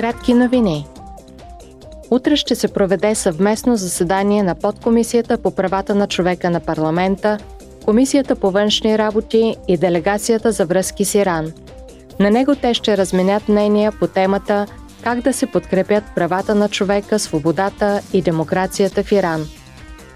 Кратки новини. Утре ще се проведе съвместно заседание на подкомисията по правата на човека на парламента, Комисията по външни работи и Делегацията за връзки с Иран. На него те ще разменят мнения по темата как да се подкрепят правата на човека, свободата и демокрацията в Иран.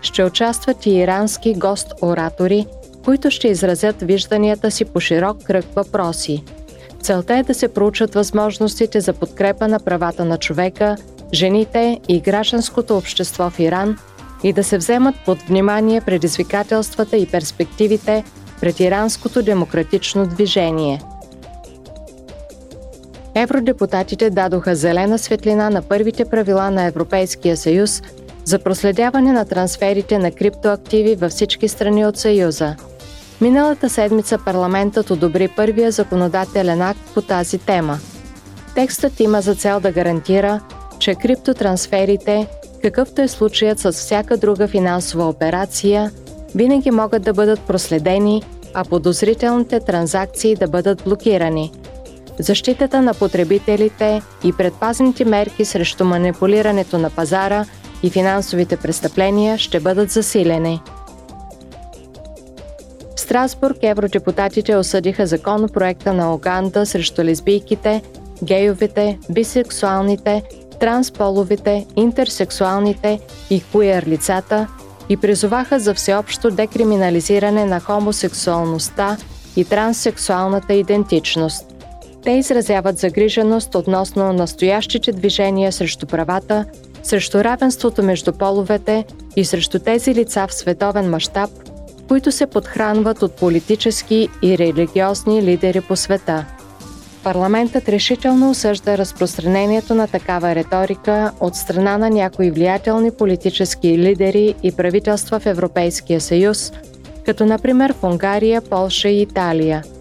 Ще участват и ирански гост-оратори, които ще изразят вижданията си по широк кръг въпроси – Целта е да се проучат възможностите за подкрепа на правата на човека, жените и гражданското общество в Иран и да се вземат под внимание предизвикателствата и перспективите пред иранското демократично движение. Евродепутатите дадоха зелена светлина на първите правила на Европейския съюз за проследяване на трансферите на криптоактиви във всички страни от Съюза – Миналата седмица парламентът одобри първия законодателен акт по тази тема. Текстът има за цел да гарантира, че криптотрансферите, какъвто е случаят с всяка друга финансова операция, винаги могат да бъдат проследени, а подозрителните транзакции да бъдат блокирани. Защитата на потребителите и предпазните мерки срещу манипулирането на пазара и финансовите престъпления ще бъдат засилени – Страсбург евродепутатите осъдиха законопроекта на Оганда срещу лесбийките, гейовете, бисексуалните, трансполовите, интерсексуалните и куер лицата и призоваха за всеобщо декриминализиране на хомосексуалността и транссексуалната идентичност. Те изразяват загриженост относно настоящите движения срещу правата, срещу равенството между половете и срещу тези лица в световен мащаб – които се подхранват от политически и религиозни лидери по света. Парламентът решително осъжда разпространението на такава риторика от страна на някои влиятелни политически лидери и правителства в Европейския съюз, като например в Унгария, Полша и Италия –